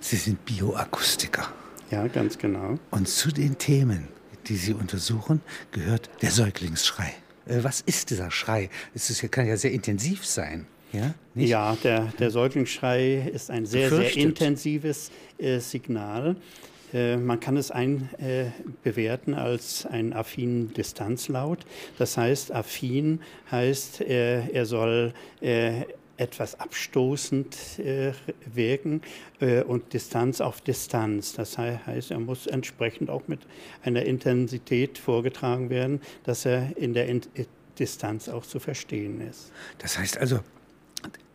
Sie sind Bioakustiker. Ja, ganz genau. Und zu den Themen, die Sie untersuchen, gehört der Säuglingsschrei. Äh, was ist dieser Schrei? Es kann ja sehr intensiv sein. Ja, ja der, der Säuglingsschrei ist ein sehr, sehr intensives äh, Signal. Äh, man kann es ein, äh, bewerten als einen affinen Distanzlaut. Das heißt, affin heißt, äh, er soll etwas abstoßend äh, wirken äh, und Distanz auf Distanz. Das heißt, er muss entsprechend auch mit einer Intensität vorgetragen werden, dass er in der in Distanz auch zu verstehen ist. Das heißt also,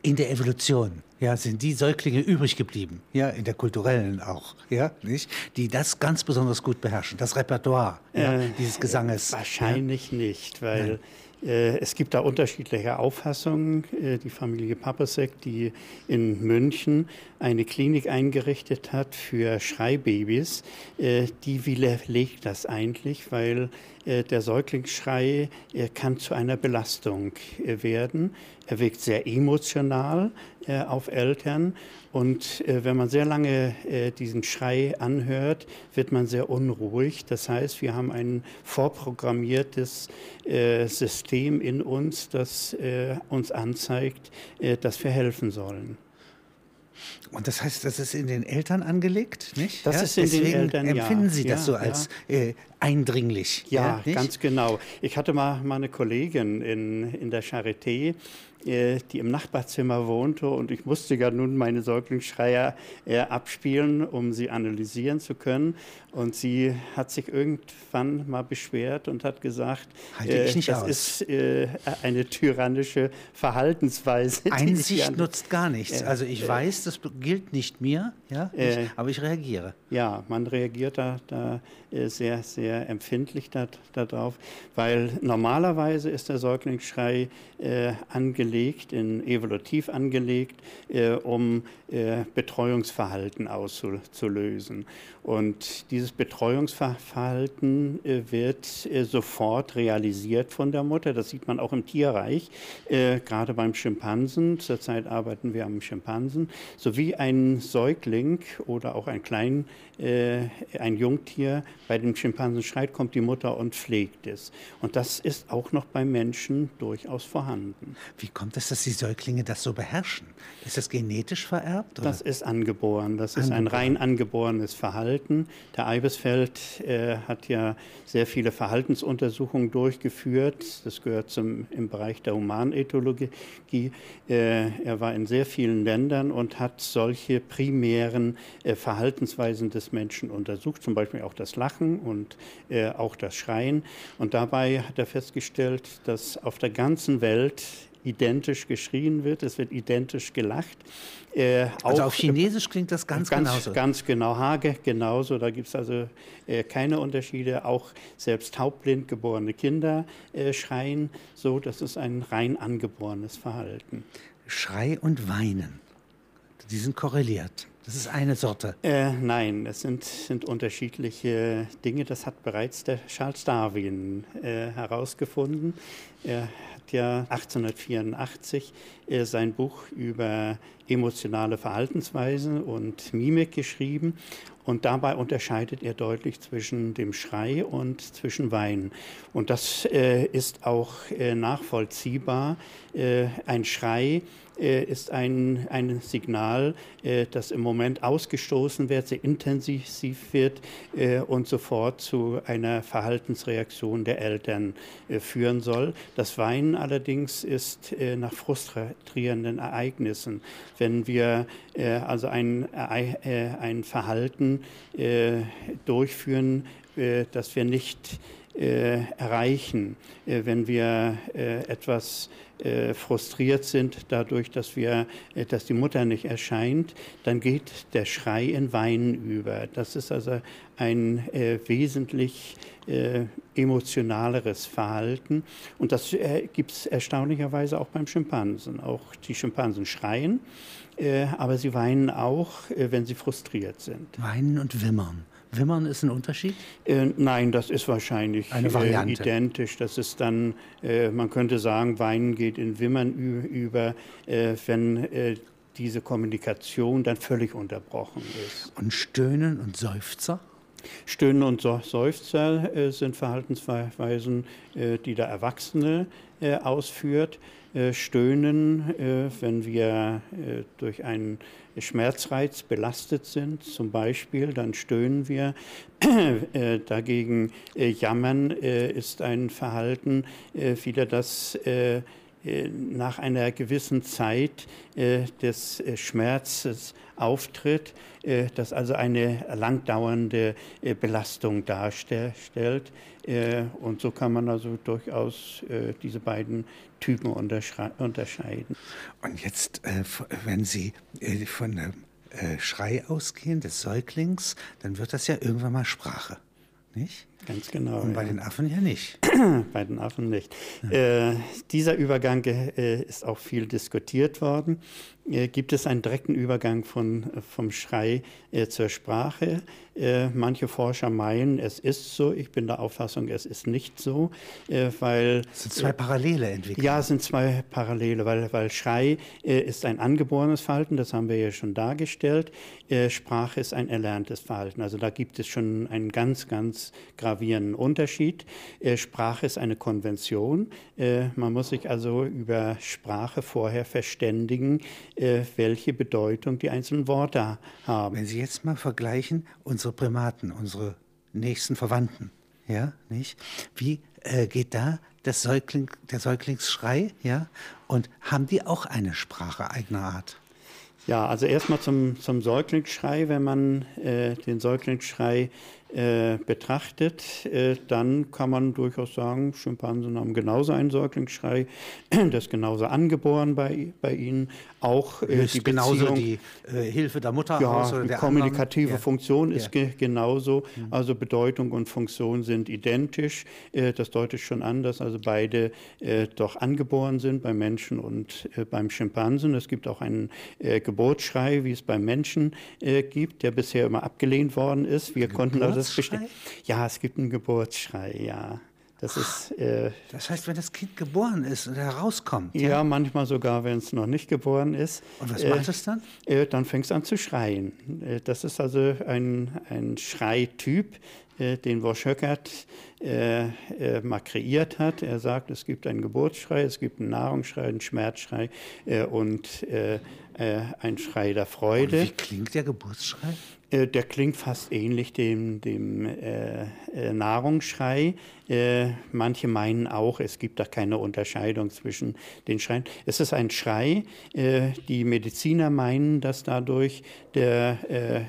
in der Evolution ja, sind die Säuglinge übrig geblieben, ja, in der kulturellen auch, ja, nicht, die das ganz besonders gut beherrschen, das Repertoire ja, äh, dieses Gesanges. Wahrscheinlich ja? nicht, weil Nein. Äh, es gibt da unterschiedliche Auffassungen. Äh, die Familie Papasek, die in München eine Klinik eingerichtet hat für Schreibabys, äh, die widerlegt das eigentlich, weil der Säuglingsschrei kann zu einer Belastung werden. Er wirkt sehr emotional auf Eltern und äh, wenn man sehr lange äh, diesen Schrei anhört, wird man sehr unruhig. Das heißt, wir haben ein vorprogrammiertes äh, System in uns, das äh, uns anzeigt, äh, dass wir helfen sollen. Und das heißt, das ist in den Eltern angelegt, nicht? Das ja? ist in Deswegen den Eltern, empfinden ja. Sie das ja, so als äh, eindringlich? Ja, ganz genau. Ich hatte mal meine Kollegin in, in der Charité, die im Nachbarzimmer wohnte und ich musste ja nun meine Säuglingsschreier äh, abspielen, um sie analysieren zu können. Und sie hat sich irgendwann mal beschwert und hat gesagt, äh, das aus. ist äh, eine tyrannische Verhaltensweise. Einsicht nutzt gar nichts. Äh, also ich weiß, das gilt nicht mir, ja, ich, aber ich reagiere. Ja, man reagiert da, da sehr, sehr empfindlich darauf, weil normalerweise ist der Säuglingsschrei angelegt angelegt, in evolutiv angelegt, äh, um äh, Betreuungsverhalten auszulösen. Und dieses Betreuungsverhalten äh, wird äh, sofort realisiert von der Mutter. Das sieht man auch im Tierreich, äh, gerade beim Schimpansen. Zurzeit arbeiten wir am Schimpansen. Sowie ein Säugling oder auch ein Klein, äh, ein Jungtier bei dem Schimpansen schreit, kommt die Mutter und pflegt es. Und das ist auch noch beim Menschen durchaus vorhanden. Wie kommt es, dass die Säuglinge das so beherrschen? Ist das genetisch vererbt? Oder? Das ist angeboren. Das ist angeboren. ein rein angeborenes Verhalten. Der Eibesfeld äh, hat ja sehr viele Verhaltensuntersuchungen durchgeführt. Das gehört zum, im Bereich der Humanethologie. Äh, er war in sehr vielen Ländern und hat solche primären äh, Verhaltensweisen des Menschen untersucht, zum Beispiel auch das Lachen und äh, auch das Schreien. Und dabei hat er festgestellt, dass auf der ganzen Welt identisch geschrien wird, es wird identisch gelacht. Äh, also auf Chinesisch klingt das ganz, ganz genauso. Ganz genau, Hage genauso. Da gibt es also äh, keine Unterschiede. Auch selbst taubblind geborene Kinder äh, schreien so. Das ist ein rein angeborenes Verhalten. Schrei und Weinen, die sind korreliert. Das ist eine Sorte. Äh, nein, es sind, sind unterschiedliche Dinge. Das hat bereits der Charles Darwin äh, herausgefunden. Er hat ja 1884 äh, sein Buch über emotionale Verhaltensweisen und Mimik geschrieben. Und dabei unterscheidet er deutlich zwischen dem Schrei und zwischen Weinen. Und das äh, ist auch äh, nachvollziehbar. Äh, ein Schrei ist ein, ein Signal, äh, das im Moment ausgestoßen wird, sehr intensiv wird äh, und sofort zu einer Verhaltensreaktion der Eltern führen soll. Das Weinen allerdings ist nach frustrierenden Ereignissen. Wenn wir also ein, ein Verhalten durchführen, das wir nicht äh, erreichen, äh, wenn wir äh, etwas äh, frustriert sind dadurch, dass wir, äh, dass die Mutter nicht erscheint, dann geht der Schrei in Weinen über. Das ist also ein äh, wesentlich emotionaleres Verhalten und das gibt es erstaunlicherweise auch beim Schimpansen. Auch die Schimpansen schreien, aber sie weinen auch, wenn sie frustriert sind. Weinen und wimmern. Wimmern ist ein Unterschied? Äh, nein, das ist wahrscheinlich Eine Variante. Äh, identisch. Das ist dann, äh, man könnte sagen, Weinen geht in Wimmern über, äh, wenn äh, diese Kommunikation dann völlig unterbrochen ist. Und Stöhnen und Seufzer? Stöhnen und Seufzer äh, sind Verhaltensweisen, äh, die der Erwachsene äh, ausführt. Äh, Stöhnen, äh, wenn wir äh, durch einen Schmerzreiz belastet sind, zum Beispiel, dann stöhnen wir. Dagegen jammern ist ein Verhalten wieder das nach einer gewissen Zeit des Schmerzes auftritt, das also eine langdauernde Belastung darstellt. Und so kann man also durchaus diese beiden Typen unterscheiden. Und jetzt, wenn Sie von einem Schrei ausgehen des Säuglings, dann wird das ja irgendwann mal Sprache, nicht? Ganz genau. Und bei ja. den Affen ja nicht. bei den Affen nicht. Ja. Äh, dieser Übergang äh, ist auch viel diskutiert worden. Äh, gibt es einen direkten Übergang von, vom Schrei äh, zur Sprache? Äh, manche Forscher meinen, es ist so. Ich bin der Auffassung, es ist nicht so, äh, weil... Es sind zwei parallele Entwicklungen. Ja, es sind zwei parallele, weil, weil Schrei ist ein angeborenes Verhalten, das haben wir ja schon dargestellt. Sprache ist ein erlerntes Verhalten. Also da gibt es schon einen ganz, ganz gravierenden gravierenden Unterschied. Äh, Sprache ist eine Konvention. Äh, man muss sich also über Sprache vorher verständigen, äh, welche Bedeutung die einzelnen Worte haben. Wenn Sie jetzt mal vergleichen, unsere Primaten, unsere nächsten Verwandten, ja, nicht? Wie äh, geht da das Säugling, der Säuglingsschrei, ja? Und haben die auch eine Sprache eigener Art? Ja, also erstmal zum, zum Säuglingsschrei. Wenn man äh, den Säuglingsschrei äh, betrachtet, äh, dann kann man durchaus sagen, Schimpansen haben genauso einen Säuglingsschrei, das ist genauso angeboren bei, bei ihnen. Auch äh, die genauso die äh, Hilfe der Mutter ja, aus oder die kommunikative anderen. Funktion ja. ist ge genauso. Mhm. Also Bedeutung und Funktion sind identisch. Das deutet schon an, dass also beide doch angeboren sind beim Menschen und beim Schimpansen. Es gibt auch einen Geburtsschrei, wie es beim Menschen gibt, der bisher immer abgelehnt worden ist. Wir konnten also das bestimmt. Ja, es gibt einen Geburtsschrei, ja. Das, ist, äh, das heißt, wenn das Kind geboren ist und herauskommt. Ja, ja manchmal sogar, wenn es noch nicht geboren ist. Und was äh, macht es dann? Äh, dann fängt es an zu schreien. Äh, das ist also ein, ein Schreityp, äh, den Wosch Höckert äh, mal kreiert hat. Er sagt, es gibt einen Geburtsschrei, es gibt einen Nahrungsschrei, einen Schmerzschrei und einen Schrei der Freude. Und wie klingt der Geburtsschrei? Äh, der klingt fast ähnlich dem, dem äh, äh, Nahrungsschrei. Äh, manche meinen auch, es gibt da keine Unterscheidung zwischen den Schreien. Es ist ein Schrei. Äh, die Mediziner meinen, dass dadurch der äh,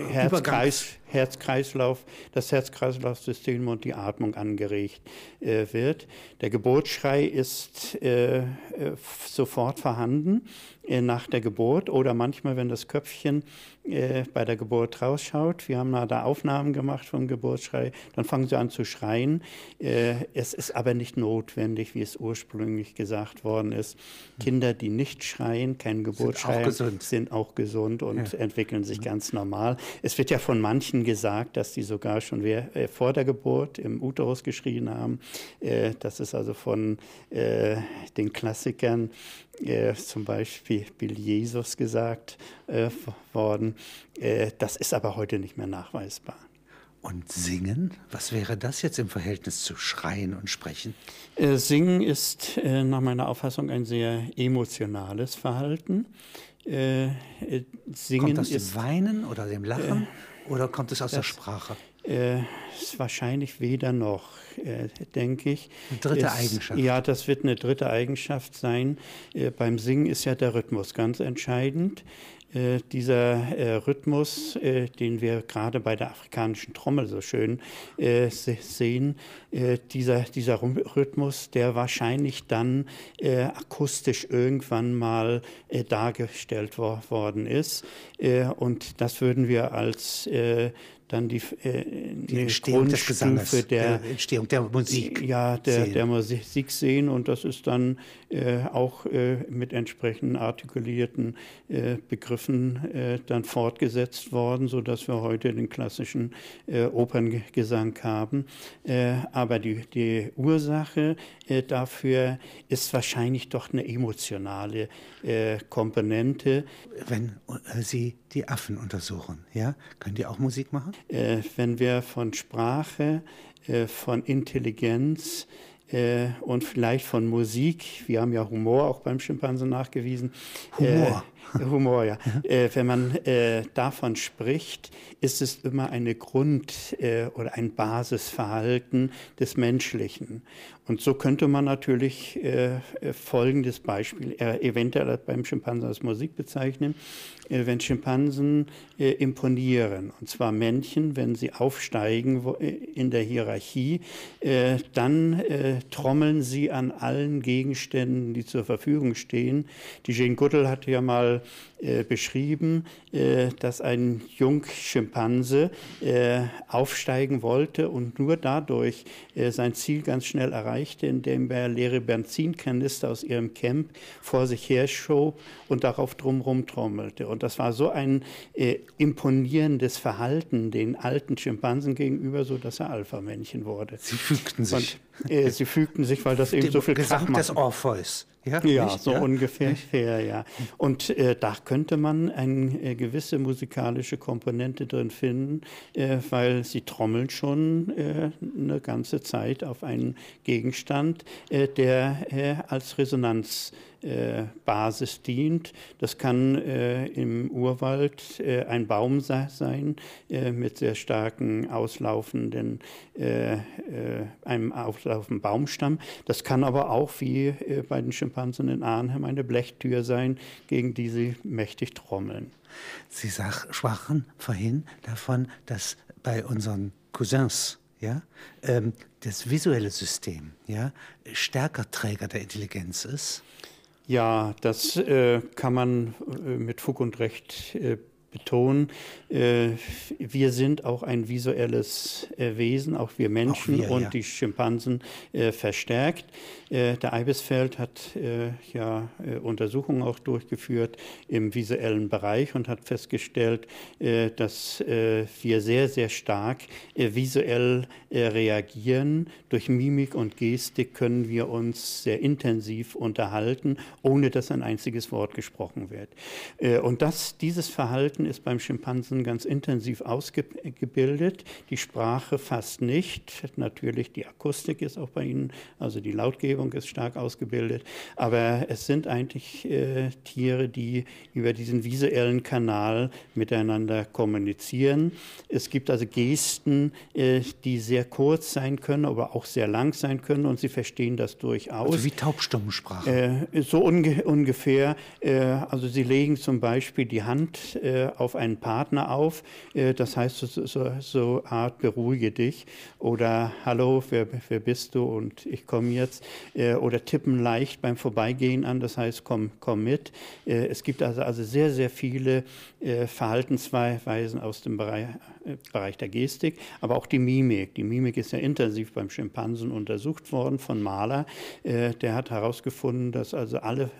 Herzkreis, Herzkreislauf, das Herz-Kreislauf-System und die Atmung angeregt äh, wird. Der Geburtsschrei ist äh, äh, sofort vorhanden äh, nach der Geburt oder manchmal, wenn das Köpfchen äh, bei der Geburt rausschaut. Wir haben da Aufnahmen gemacht vom Geburtsschrei, dann fangen sie an zu schreien. Äh, es ist aber nicht notwendig, wie es ursprünglich gesagt worden ist. Kinder, die nicht schreien, keinen Geburtsschrei, sind auch, sind auch gesund und ja. entwickeln sich ganz normal. Es wird ja von manchen gesagt, dass die sogar schon äh, vor der Geburt im Uterus geschrien haben. Äh, das ist also von äh, den Klassikern zum Beispiel Bill Jesus gesagt worden. das ist aber heute nicht mehr nachweisbar. Und singen, was wäre das jetzt im Verhältnis zu Schreien und Sprechen? singen ist nach meiner Auffassung ein sehr emotionales Verhalten. singen Kommt das ist, dem Weinen oder dem Lachen? Oder kommt es aus das, der Sprache? Äh, ist wahrscheinlich weder noch, äh, denke ich. Eine dritte es, Eigenschaft. Ja, das wird eine dritte Eigenschaft sein. Äh, beim Singen ist ja der Rhythmus ganz entscheidend. Äh, dieser äh, Rhythmus, äh, den wir gerade bei der afrikanischen Trommel so schön äh, sehen, äh, dieser, dieser Rhythmus, der wahrscheinlich dann akustisch irgendwann mal dargestellt wo worden ist. und das würden wir als dann die, äh, die Entstehung des Gesanges, der, der, Entstehung der Musik. Ja, der, der Musik sehen und das ist dann äh, auch äh, mit entsprechenden artikulierten äh, Begriffen äh, dann fortgesetzt worden, sodass wir heute den klassischen äh, Operngesang haben. Aber die, die Ursache dafür ist wahrscheinlich doch eine emotionale Komponente. Wenn Sie die Affen untersuchen, ja, können die auch Musik machen? Wenn wir von Sprache, von Intelligenz, äh, und vielleicht von Musik. Wir haben ja Humor auch beim Schimpansen nachgewiesen. Humor. Äh, Humor, ja. Äh, wenn man äh, davon spricht, ist es immer eine Grund- äh, oder ein Basisverhalten des Menschlichen. Und so könnte man natürlich äh, folgendes Beispiel eventuell beim Schimpansen als Musik bezeichnen. wenn Schimpansen imponieren, und zwar Männchen, wenn sie aufsteigen in der Hierarchie, dann trommeln sie an allen Gegenständen, die zur Verfügung stehen. Die Jane Goodall hatte ja mal äh, beschrieben, äh, dass ein Jungschimpanse äh, aufsteigen wollte und nur dadurch äh, sein Ziel ganz schnell erreichte, indem er leere Benzinkanister aus ihrem Camp vor sich herschob und darauf drumherum trommelte. Und das war so ein äh, imponierendes Verhalten den alten Schimpansen gegenüber, so dass er Alpha-Männchen wurde. Sie fügten sich. Und, äh, sie fügten sich, weil das eben so viel Gesang Krach des Orpheus. Ja, ja so ja? ungefähr. Ja, ja. Und äh, da könnte man eine äh, gewisse musikalische Komponente drin finden, äh, weil sie trommeln schon äh, eine ganze Zeit auf einen Gegenstand, äh, der äh, als Resonanz äh, Basis dient. Das kann äh, im Urwald äh, ein Baum sein äh, mit sehr starken auslaufenden, äh, äh, einem auslaufenden Baumstamm. Das kann aber auch wie bei den Schimpansen in Arnhem eine Blechtür sein, gegen die sie mächtig trommeln. Sie sprachen vorhin davon, dass bei unseren Cousins ja, ähm, das visuelle System ja, stärker Träger der Intelligenz ist. Ja, das äh, kann man äh, mit Fug und Recht äh, betonen. Äh, wir sind auch ein visuelles äh, Wesen, auch wir Menschen auch wir, und ja. die Schimpansen äh, verstärkt. Der Eibesfeld hat ja Untersuchungen auch durchgeführt im visuellen Bereich und hat festgestellt, dass wir sehr, sehr stark visuell reagieren. Durch Mimik und Gestik können wir uns sehr intensiv unterhalten, ohne dass ein einziges Wort gesprochen wird. Und das, dieses Verhalten Verhalten ist beim Schimpansen ganz intensiv ausgebildet, die Sprache fast nicht. Natürlich die Akustik ist auch bei ihnen, also die Lautgebung ist stark ausgebildet. Aber es sind eigentlich äh, Tiere, die über diesen visuellen Kanal miteinander kommunizieren. Es gibt also Gesten, äh, die sehr kurz sein können, aber auch sehr lang sein können und sie verstehen das durchaus. Also wie Taubstummensprache. Äh, so unge ungefähr. Äh, also sie legen zum Beispiel die Hand äh, auf einen Partner auf. Äh, das heißt so, so, so Art beruhige dich oder hallo, wer, wer bist du und ich komme jetzt. Äh, oder tippen leicht beim Vorbeigehen an, das heißt komm, komm mit. Äh, es gibt also, also sehr, sehr viele Verhaltensweisen aus dem Bereich, Bereich der Gestik, aber auch die Mimik. Die Mimik ist ja intensiv beim Schimpansen untersucht worden von Mahler. Der hat herausgefunden, dass also alle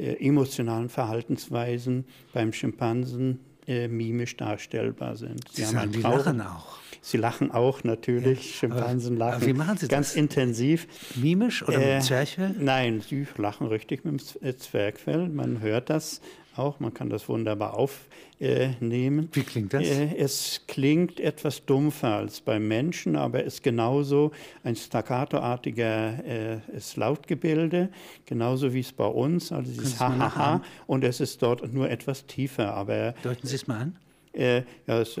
emotionalen Verhaltensweisen beim Schimpansen äh, mimisch darstellbar sind. Sie, Sie sagen, die lachen auch. Sie lachen auch natürlich. Ja, Schimpansen lachen aber wie machen Sie ganz das? intensiv. Mimisch oder äh, mit Zwerchfell? Nein, sie lachen richtig mit dem äh, Zwergfell. Man hört das auch. Man kann das wunderbar aufnehmen. Wie klingt das? Äh, es klingt etwas dumpfer als beim Menschen, aber ist genauso ein staccatoartiger äh, Lautgebilde, genauso wie es bei uns. Also dieses Ha-Ha-Ha. Und es ist dort nur etwas tiefer. Aber, Deuten Sie es mal an. Äh, ja, es,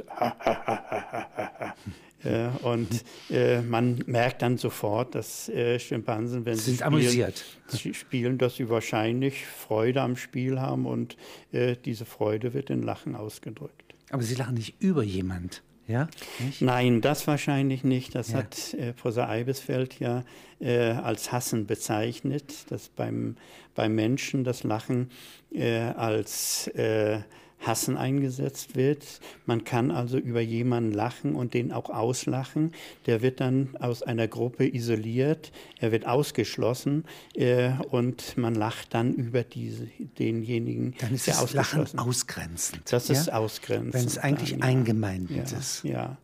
Äh, und äh, man merkt dann sofort, dass äh, Schimpansen, wenn sie spielen, amüsiert. spielen, dass sie wahrscheinlich Freude am Spiel haben und äh, diese Freude wird in Lachen ausgedrückt. Aber sie lachen nicht über jemand. Ja? Nein, das wahrscheinlich nicht. Das ja. hat äh, Professor Eibesfeld ja äh, als Hassen bezeichnet, dass beim, beim Menschen das Lachen äh, als äh, Hassen eingesetzt wird. Man kann also über jemanden lachen und den auch auslachen. Der wird dann aus einer Gruppe isoliert, er wird ausgeschlossen äh, und man lacht dann über diese, denjenigen, dann ist der das Lachen ausgrenzend. Das ja? ist ausgrenzend. Wenn es eigentlich dann, eingemeindet ja, ist. Ja.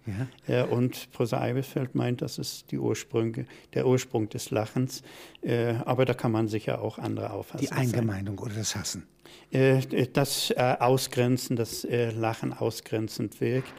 Ja. Und Professor Eibefeld meint, das ist die Ursprünge, der Ursprung des Lachens. Äh, aber da kann man sicher auch andere Auffassungen Die Eingemeindung oder das Hassen. Äh, das äh, Ausgrenzen, das äh, Lachen ausgrenzend wirkt.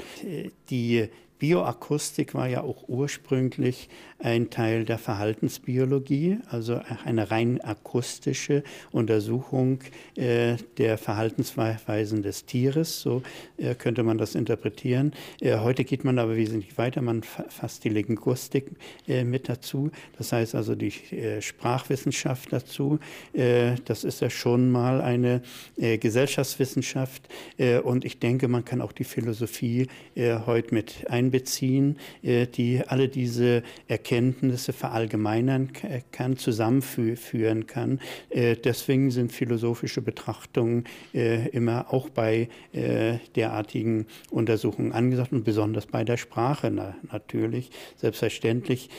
Die Bioakustik war ja auch ursprünglich ein Teil der Verhaltensbiologie, also eine rein akustische Untersuchung äh, der Verhaltensweisen des Tieres, so äh, könnte man das interpretieren. Äh, heute geht man aber wesentlich weiter, man fasst die Linguistik äh, mit dazu, das heißt also die äh, Sprachwissenschaft dazu. Äh, das ist ja schon mal eine Gesellschaftswissenschaft und ich denke, man kann auch die Philosophie heute mit einbeziehen, die alle diese Erkenntnisse verallgemeinern kann, zusammenführen kann. Äh, deswegen sind philosophische Betrachtungen äh, immer auch bei äh, derartigen Untersuchungen angesagt und besonders bei der Sprache natürlich. Selbstverständlich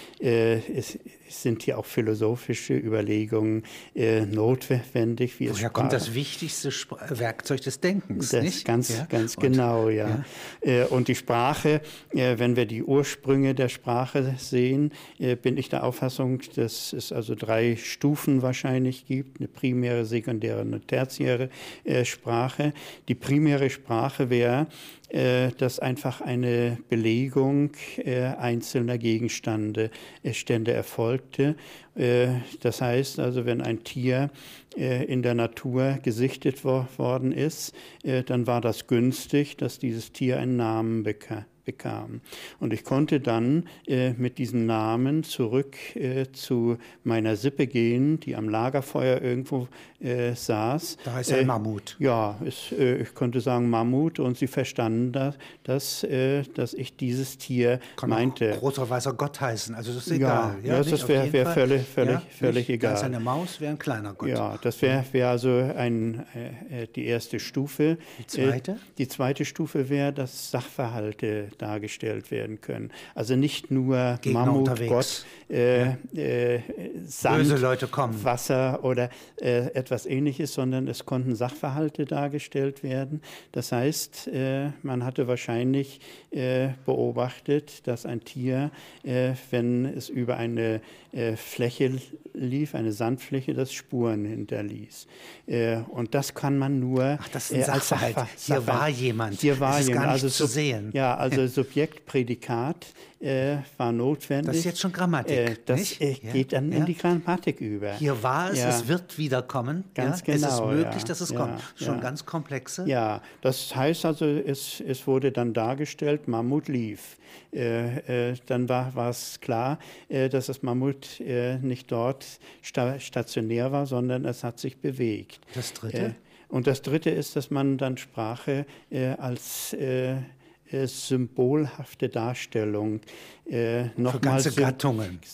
sind hier auch philosophische Überlegungen notwendig. Wie Woher kommt das wichtigste Werkzeug des Denkens? Das nicht? Ganz, ja? ganz genau, ja. ja. Und die Sprache, wenn wir die Ursprünge der Sprache sehen, äh, bin ich der Auffassung, dass es also drei Stufen wahrscheinlich gibt, eine primäre, sekundäre und eine tertiäre äh, Sprache. Die primäre Sprache wäre, äh, dass einfach eine Belegung einzelner Gegenstände Stände erfolgte. Das heißt also, wenn ein Tier in der Natur gesichtet worden ist, dann war das günstig, dass dieses Tier einen Namen bekam bekam. Und ich konnte dann äh, mit diesem Namen zurück äh, zu meiner Sippe gehen, die am Lagerfeuer irgendwo äh, saß. Da heißt er Mammut. Ja, es, äh, ich konnte sagen Mammut und sie verstanden das, dass, äh, dass ich dieses Tier Kann meinte. Großer weißer Gott heißen, also das ist egal. Ja, ja das wäre wär völlig, völlig, ja, völlig egal. Ganz eine Maus wäre ein kleiner Gott. Ja, das wäre wär also ein, äh, die erste Stufe. Die zweite? die zweite Stufe wäre, dass Sachverhalte dargestellt werden können. Also nicht nur Gegner Mammut, unterwegs. Gott, äh, äh, Sand, Böse Leute kommen. Wasser oder äh, etwas Ähnliches, sondern es konnten Sachverhalte dargestellt werden. Das heißt, äh, man hatte wahrscheinlich äh, beobachtet, dass ein Tier, äh, wenn es über eine Fläche lief, eine Sandfläche, das Spuren hinterließ. und das kann man nur Ach, das ist ein Sachverhalt. Sachverhalt. Hier war jemand. Hier war jemand. Gar nicht also zu sehen. Ja, also Subjekt, Prädikat äh, war notwendig. Das ist jetzt schon Grammatik. Äh, das? Äh, geht dann ja. in die Grammatik über. Hier war es, ja. es wird wiederkommen. Ganz ja? genau. Es ist möglich, ja. dass es kommt. Schon ganz komplexe. Ja, das heißt also, es, es wurde dann dargestellt, Mammut lief. Äh, äh, dann war, es klar, äh, dass das Mammut nicht dort sta stationär war, sondern es hat sich bewegt. Das dritte? und das dritte ist, dass man dann Sprache als symbolhafte Darstellung äh, nochmal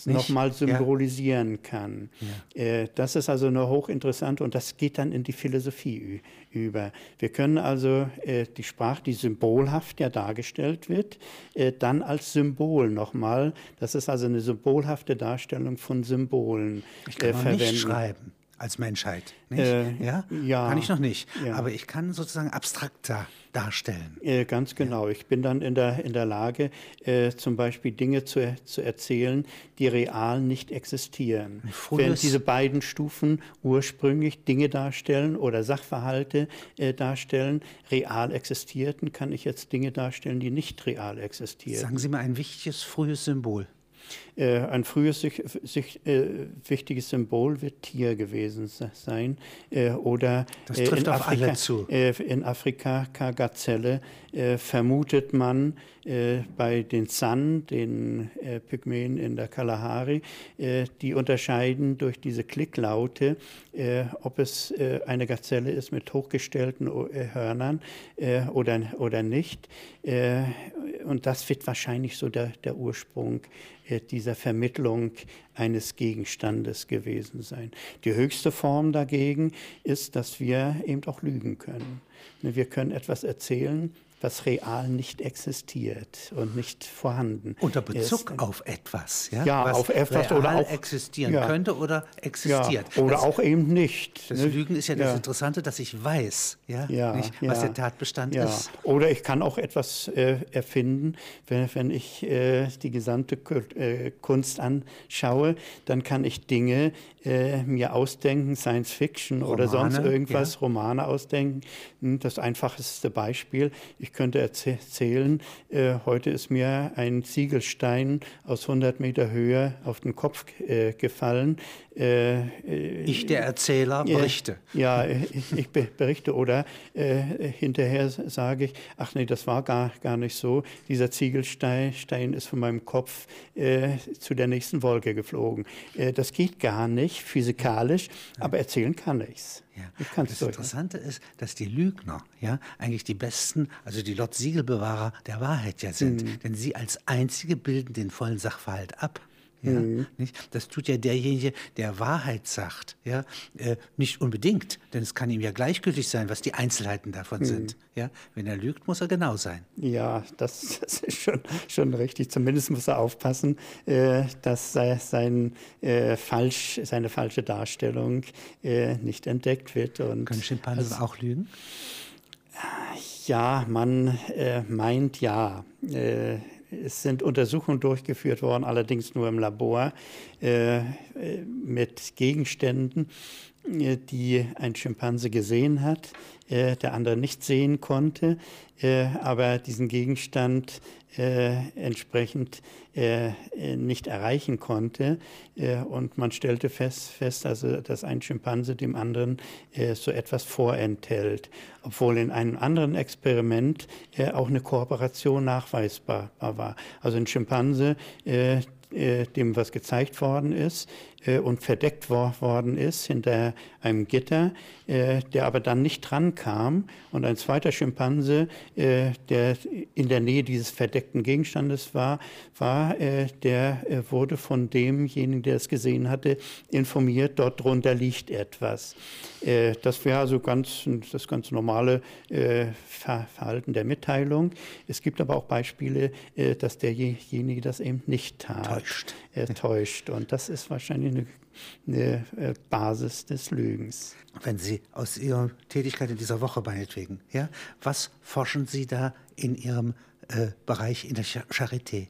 noch symbolisieren ja. kann. Ja. Äh, das ist also eine hochinteressante und das geht dann in die Philosophie über. Wir können also äh, die Sprache, die symbolhaft ja dargestellt wird, äh, dann als Symbol nochmal, das ist also eine symbolhafte Darstellung von Symbolen ich kann äh, verwenden. Nicht schreiben als Menschheit. Äh, ja? ja? Kann ich noch nicht. Ja. Aber ich kann sozusagen abstrakter darstellen. Äh, ganz genau. Ja. Ich bin dann in der, in der Lage, äh, zum Beispiel Dinge zu, zu erzählen, die real nicht existieren. Während diese beiden Stufen ursprünglich Dinge darstellen oder Sachverhalte äh, darstellen, real existierten, kann ich jetzt Dinge darstellen, die nicht real existieren. Sagen Sie mal ein wichtiges frühes Symbol. Äh, ein frühes sich, äh, wichtiges Symbol wird Tier gewesen sein. Äh, oder das trifft in auf Afrika, alle zu. in Afrika Gazelle vermutet man bei den San, den Pygmäen in der Kalahari, die unterscheiden durch diese Klicklaute, ob es eine Gazelle ist mit hochgestellten Hörnern oder, oder nicht. und das wird wahrscheinlich so der, der Ursprung dieser Vermittlung eines Gegenstandes gewesen sein. Die höchste Form dagegen ist, dass wir eben auch lügen können. Wir können etwas erzählen, was real nicht existiert und nicht vorhanden Unter Bezug ist. auf etwas, ja, ja was auf etwas oder auch existieren ja. könnte oder existiert. Ja, oder das, auch eben nicht. Das ne? Lügen ist ja, das Interessante, dass ich weiß, ja, nicht, was der Tatbestand ist. Oder ich kann auch etwas äh, erfinden, wenn, wenn ich äh, die gesamte äh, Kunst anschaue, dann kann ich Dinge äh, mir ausdenken, Science Fiction Romane, oder sonst irgendwas, Romane ausdenken. Hm, das einfachste Beispiel. Ich könnte erzählen, äh, heute ist mir ein Ziegelstein aus 100 Meter Höhe auf den Kopf äh, gefallen. Äh, äh, ich, der Erzähler, berichte. ja, ich, ich, berichte oder äh, hinterher sage ich, ach nee, das war gar, gar nicht so. Dieser Ziegelstein Stein ist von meinem Kopf zu der nächsten Wolke geflogen. das geht gar nicht physikalisch, aber erzählen kann ich's. Ja. Das Interessante ist, dass die Lügner ja eigentlich die besten, also die Lord Siegelbewahrer der Wahrheit ja sind, mhm. denn sie als einzige bilden den vollen Sachverhalt ab. Ja, mhm. nicht? Das tut ja derjenige, der Wahrheit sagt, ja, äh, nicht unbedingt, denn es kann ihm ja gleichgültig sein, was die Einzelheiten davon mhm. sind. Ja, wenn er lügt, muss er genau sein. Ja, das, das ist schon, schon richtig. Zumindest muss er aufpassen, äh, dass sein, äh, falsch, seine falsche Darstellung äh, nicht entdeckt wird. Und Können Schimpansen also, auch lügen? Ja, man äh, meint ja. Es sind Untersuchungen durchgeführt worden, allerdings nur im Labor, äh, mit Gegenständen, äh, die ein Schimpanse gesehen hat, äh, der andere nicht sehen konnte, äh, aber diesen Gegenstand äh, entsprechend äh, nicht erreichen konnte. Äh, und man stellte fest, fest also, dass ein Schimpanse dem anderen so etwas vorenthält, obwohl in einem anderen Experiment auch eine Kooperation nachweisbar war. Also ein Schimpanse, dem was gezeigt worden ist, äh, und verdeckt worden ist hinter einem Gitter, äh, der aber dann nicht dran kam. Und ein zweiter Schimpanse, äh, der in der Nähe dieses verdeckten Gegenstandes war, war der wurde von demjenigen, der es gesehen hatte, informiert, dort drunter liegt etwas. Das wäre also ganz, das ganz normale Verhalten der Mitteilung. Es gibt aber auch Beispiele, dass derjenige das eben nicht tat. Täuscht. täuscht. Und das ist wahrscheinlich eine, eine äh, Basis des Lügens. Wenn Sie aus Ihrer Tätigkeit in dieser Woche meinetwegen, ja, was forschen Sie da in Ihrem äh, Bereich in der Charité?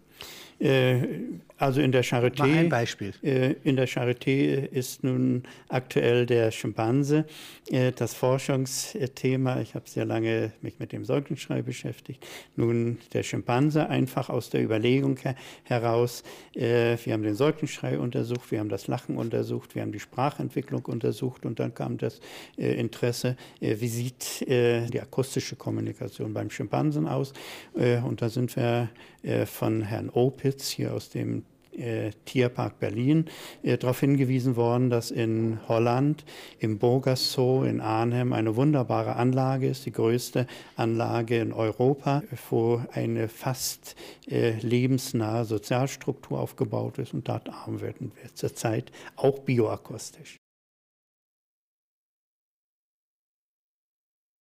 Äh, also in der Charité. Mal ein Beispiel. Äh, in der Charité ist nun aktuell der Schimpanse äh, das Forschungsthema. Ich habe sehr lange mich mit dem Säuglingsschrei beschäftigt. Nun der Schimpanse einfach aus der Überlegung heraus. Wir haben den Säuglingsschrei untersucht, wir haben das Lachen untersucht, wir haben die Sprachentwicklung untersucht und dann kam das Interesse, wie sieht die akustische Kommunikation beim Schimpansen aus? Und da sind wir von Herrn Opitz hier aus dem äh, Tierpark Berlin äh, darauf hingewiesen worden, dass in Holland im Burgers Zoo in Arnhem eine wunderbare Anlage ist, die größte Anlage in Europa, wo eine fast äh, lebensnahe Sozialstruktur aufgebaut ist und dort arbeiten wir zurzeit auch bioakustisch.